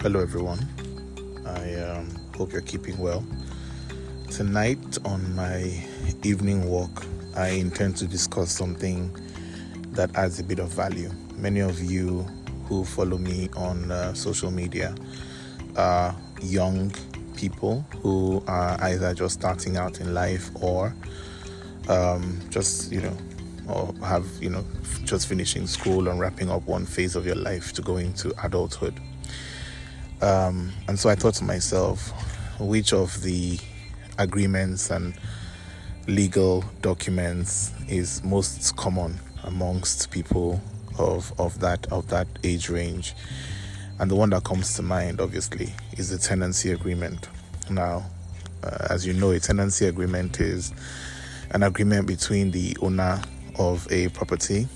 Hello, everyone. I um, hope you're keeping well. Tonight, on my evening walk, I intend to discuss something that adds a bit of value. Many of you who follow me on uh, social media are young people who are either just starting out in life or um, just, you know, or have, you know, just finishing school and wrapping up one phase of your life to go into adulthood. Um, and so I thought to myself, which of the agreements and legal documents is most common amongst people of, of that of that age range? And the one that comes to mind, obviously, is the tenancy agreement. Now, uh, as you know, a tenancy agreement is an agreement between the owner of a property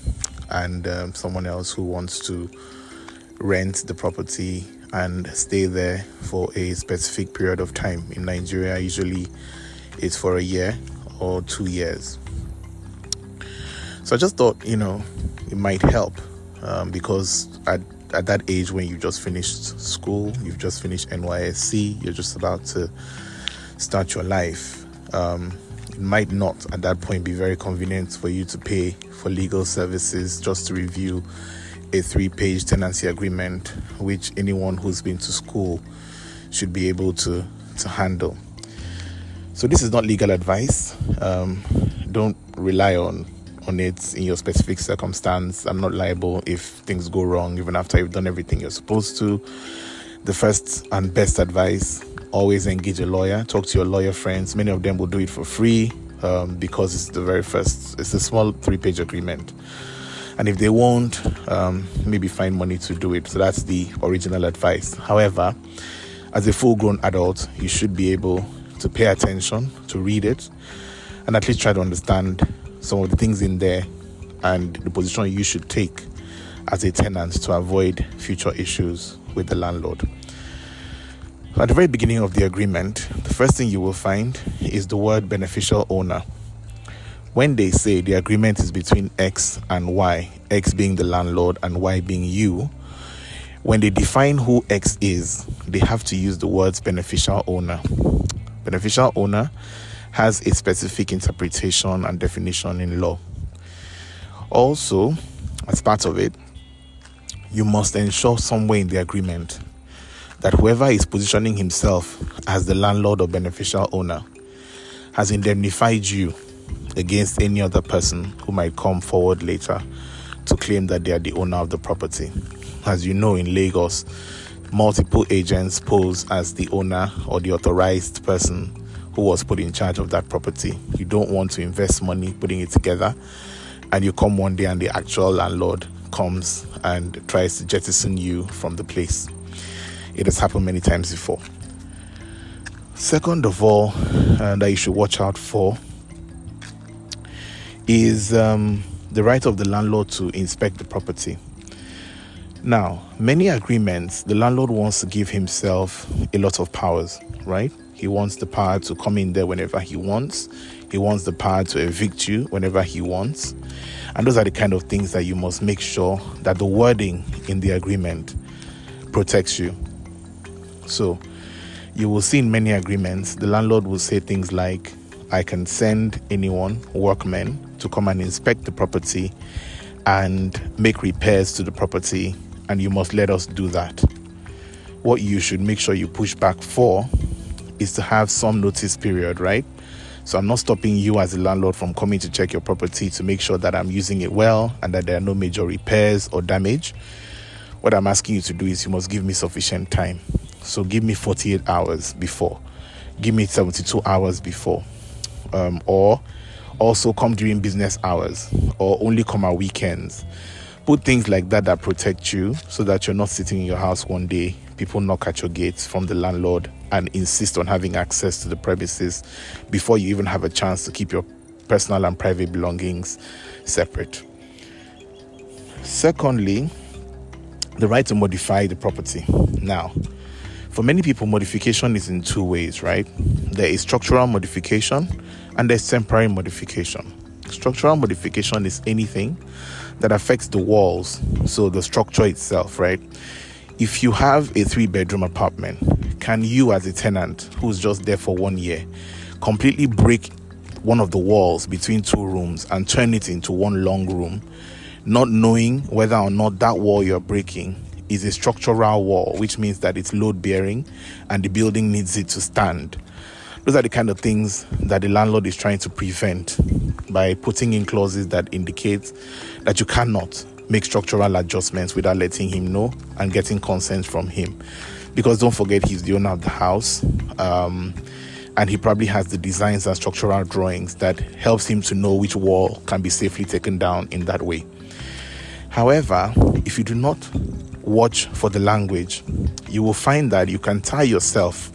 and um, someone else who wants to rent the property and stay there for a specific period of time. In Nigeria, usually it's for a year or two years. So I just thought, you know, it might help um, because at, at that age when you just finished school, you've just finished NYSC, you're just about to start your life. Um, it might not at that point be very convenient for you to pay for legal services just to review a three page tenancy agreement, which anyone who's been to school should be able to, to handle. So, this is not legal advice. Um, don't rely on, on it in your specific circumstance. I'm not liable if things go wrong, even after you've done everything you're supposed to. The first and best advice always engage a lawyer, talk to your lawyer friends. Many of them will do it for free um, because it's the very first, it's a small three page agreement and if they won't, um, maybe find money to do it. So that's the original advice. However, as a full grown adult, you should be able to pay attention, to read it, and at least try to understand some of the things in there and the position you should take as a tenant to avoid future issues with the landlord. At the very beginning of the agreement, the first thing you will find is the word beneficial owner when they say the agreement is between X and Y, X being the landlord and Y being you, when they define who X is, they have to use the words beneficial owner. Beneficial owner has a specific interpretation and definition in law. Also, as part of it, you must ensure somewhere in the agreement that whoever is positioning himself as the landlord or beneficial owner has indemnified you against any other person who might come forward later to claim that they are the owner of the property. As you know, in Lagos, multiple agents pose as the owner or the authorized person who was put in charge of that property. You don't want to invest money putting it together, and you come one day and the actual landlord comes and tries to jettison you from the place. It has happened many times before. Second of all, uh, that you should watch out for is um, the right of the landlord to inspect the property. Now, many agreements, the landlord wants to give himself a lot of powers, right? He wants the power to come in there whenever he wants. He wants the power to evict you whenever he wants. And those are the kind of things that you must make sure that the wording in the agreement protects you. So, you will see in many agreements, the landlord will say things like, I can send anyone, workmen, to come and inspect the property and make repairs to the property, and you must let us do that. What you should make sure you push back for is to have some notice period, right? So I'm not stopping you as a landlord from coming to check your property to make sure that I'm using it well and that there are no major repairs or damage. What I'm asking you to do is you must give me sufficient time. So give me 48 hours before, give me 72 hours before, um, or also come during business hours or only come on weekends. Put things like that that protect you so that you're not sitting in your house one day, people knock at your gates from the landlord and insist on having access to the premises before you even have a chance to keep your personal and private belongings separate. Secondly, the right to modify the property. Now, for many people, modification is in two ways, right? There is structural modification and there's temporary modification. Structural modification is anything that affects the walls, so the structure itself, right? if you have a three bedroom apartment, can you, as a tenant who's just there for one year, completely break one of the walls between two rooms and turn it into one long room, not knowing whether or not that wall you're breaking is a structural wall, which means that it's load bearing and the building needs it to stand? Those are the kind of things that the landlord is trying to prevent by putting in clauses that indicate that you cannot make structural adjustments without letting him know and getting consent from him. Because don't forget, he's the owner of the house. Um, and he probably has the designs and structural drawings that helps him to know which wall can be safely taken down in that way. However, if you do not watch for the language, you will find that you can tie yourself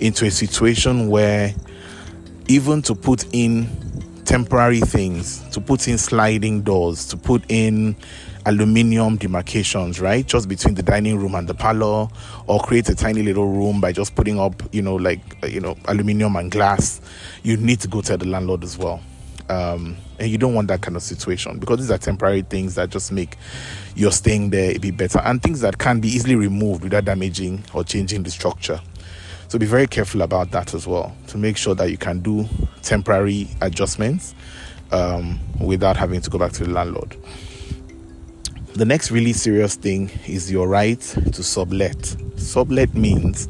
into a situation where even to put in temporary things, to put in sliding doors, to put in aluminium demarcations, right? Just between the dining room and the parlor, or create a tiny little room by just putting up, you know, like, you know, aluminium and glass. You need to go to the landlord as well. Um, and you don't want that kind of situation because these are temporary things that just make your staying there a bit better and things that can be easily removed without damaging or changing the structure. So be very careful about that as well to make sure that you can do temporary adjustments um, without having to go back to the landlord. The next really serious thing is your right to sublet. Sublet means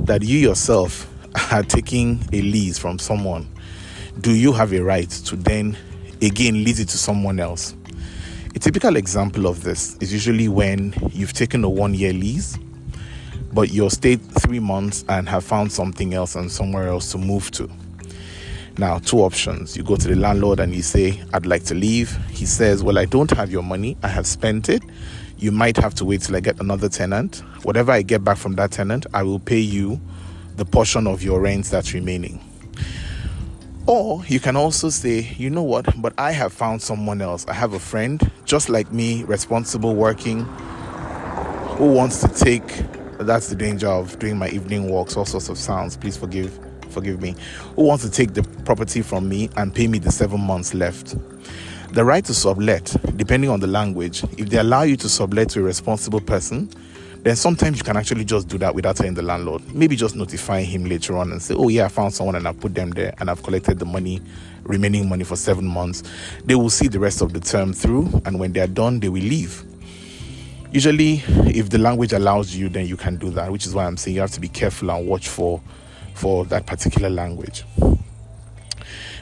that you yourself are taking a lease from someone. Do you have a right to then again lease it to someone else? A typical example of this is usually when you've taken a one year lease, but you're stayed three months and have found something else and somewhere else to move to. Now, two options. You go to the landlord and you say, I'd like to leave. He says, Well, I don't have your money. I have spent it. You might have to wait till I get another tenant. Whatever I get back from that tenant, I will pay you the portion of your rent that's remaining. Or you can also say, you know what, but I have found someone else. I have a friend, just like me, responsible, working, who wants to take. That's the danger of doing my evening walks, all sorts of sounds. Please forgive forgive me, who wants to take the property from me and pay me the seven months left. The right to sublet, depending on the language, if they allow you to sublet to a responsible person, then sometimes you can actually just do that without telling the landlord. Maybe just notify him later on and say, Oh, yeah, I found someone and I put them there and I've collected the money, remaining money for seven months. They will see the rest of the term through, and when they're done, they will leave. Usually, if the language allows you, then you can do that, which is why I'm saying you have to be careful and watch for for that particular language.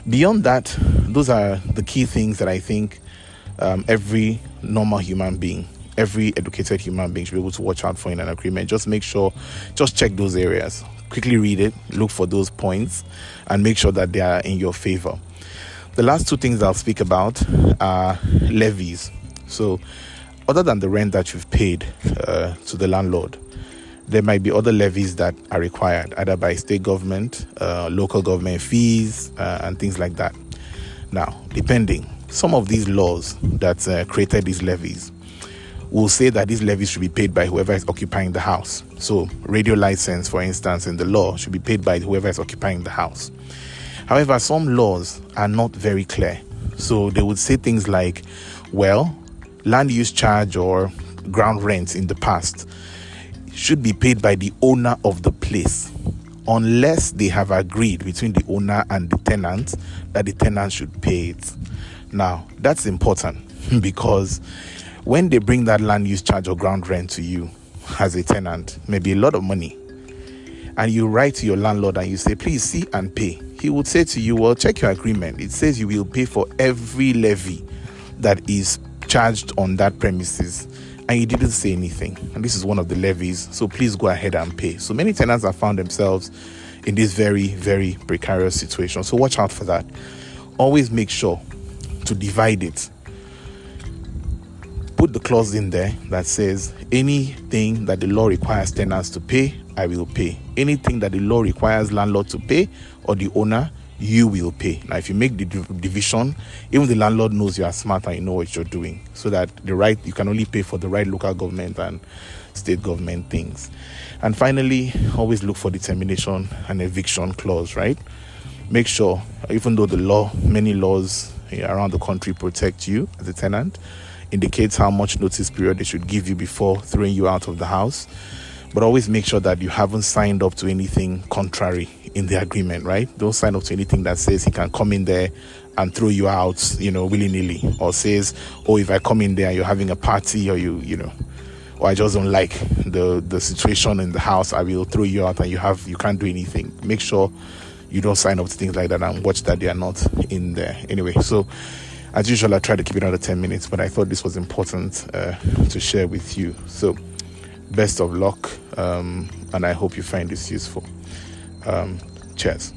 Beyond that, those are the key things that I think um, every normal human being, every educated human being should be able to watch out for in an agreement. Just make sure, just check those areas. Quickly read it, look for those points, and make sure that they are in your favor. The last two things I'll speak about are levies. So, other than the rent that you've paid uh, to the landlord, there might be other levies that are required, either by state government, uh, local government fees, uh, and things like that. Now, depending, some of these laws that uh, created these levies will say that these levies should be paid by whoever is occupying the house. So, radio license, for instance, in the law should be paid by whoever is occupying the house. However, some laws are not very clear. So, they would say things like, well, land use charge or ground rent in the past should be paid by the owner of the place unless they have agreed between the owner and the tenant that the tenant should pay it. Now, that's important because when they bring that land use charge or ground rent to you as a tenant, maybe a lot of money, and you write to your landlord and you say, please see and pay, he would say to you, well, check your agreement. It says you will pay for every levy that is charged on that premises and you didn't say anything. And this is one of the levies, so please go ahead and pay. So many tenants have found themselves in this very, very precarious situation. So watch out for that. Always make sure to divide it. Put the clause in there that says anything that the law requires tenants to pay, I will pay. Anything that the law requires landlord to pay or the owner, you will pay. Now, if you make the division, even the landlord knows you are smart and you know what you're doing, so that the right you can only pay for the right local government and state government things. And finally, always look for the termination and eviction clause, right? Make sure, even though the law, many laws eh, around the country protect you as a tenant, indicates how much notice period they should give you before throwing you out of the house. But always make sure that you haven't signed up to anything contrary in the agreement, right? Don't sign up to anything that says he can come in there and throw you out, you know, willy nilly, or says, oh, if I come in there you're having a party or you, you know, or I just don't like the the situation in the house, I will throw you out and you have you can't do anything. Make sure you don't sign up to things like that and watch that they are not in there. Anyway, so as usual, I try to keep it under 10 minutes, but I thought this was important uh, to share with you. So, best of luck, um, and I hope you find this useful. Um, cheers.